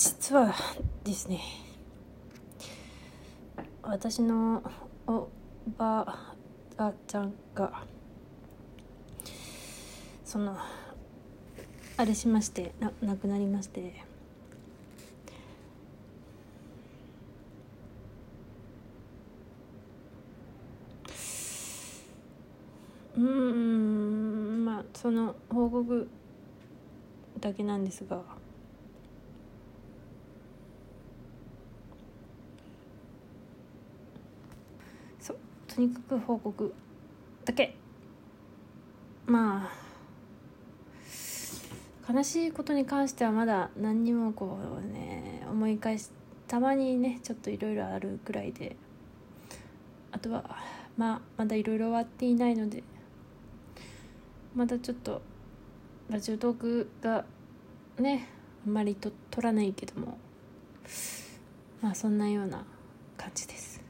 実はですね私のおばあちゃんがそのあれしましてな亡くなりまして。うんまあその報告だけなんですがそうとにかく報告だけ。まあ悲しいことに関してはまだ何にもこうね思い返したまにねちょっといろいろあるくらいで。あとはまあまだいろいろ終わっていないので。まだちょっとラジオトークがねあんまりと取らないけども。まあそんなような感じです。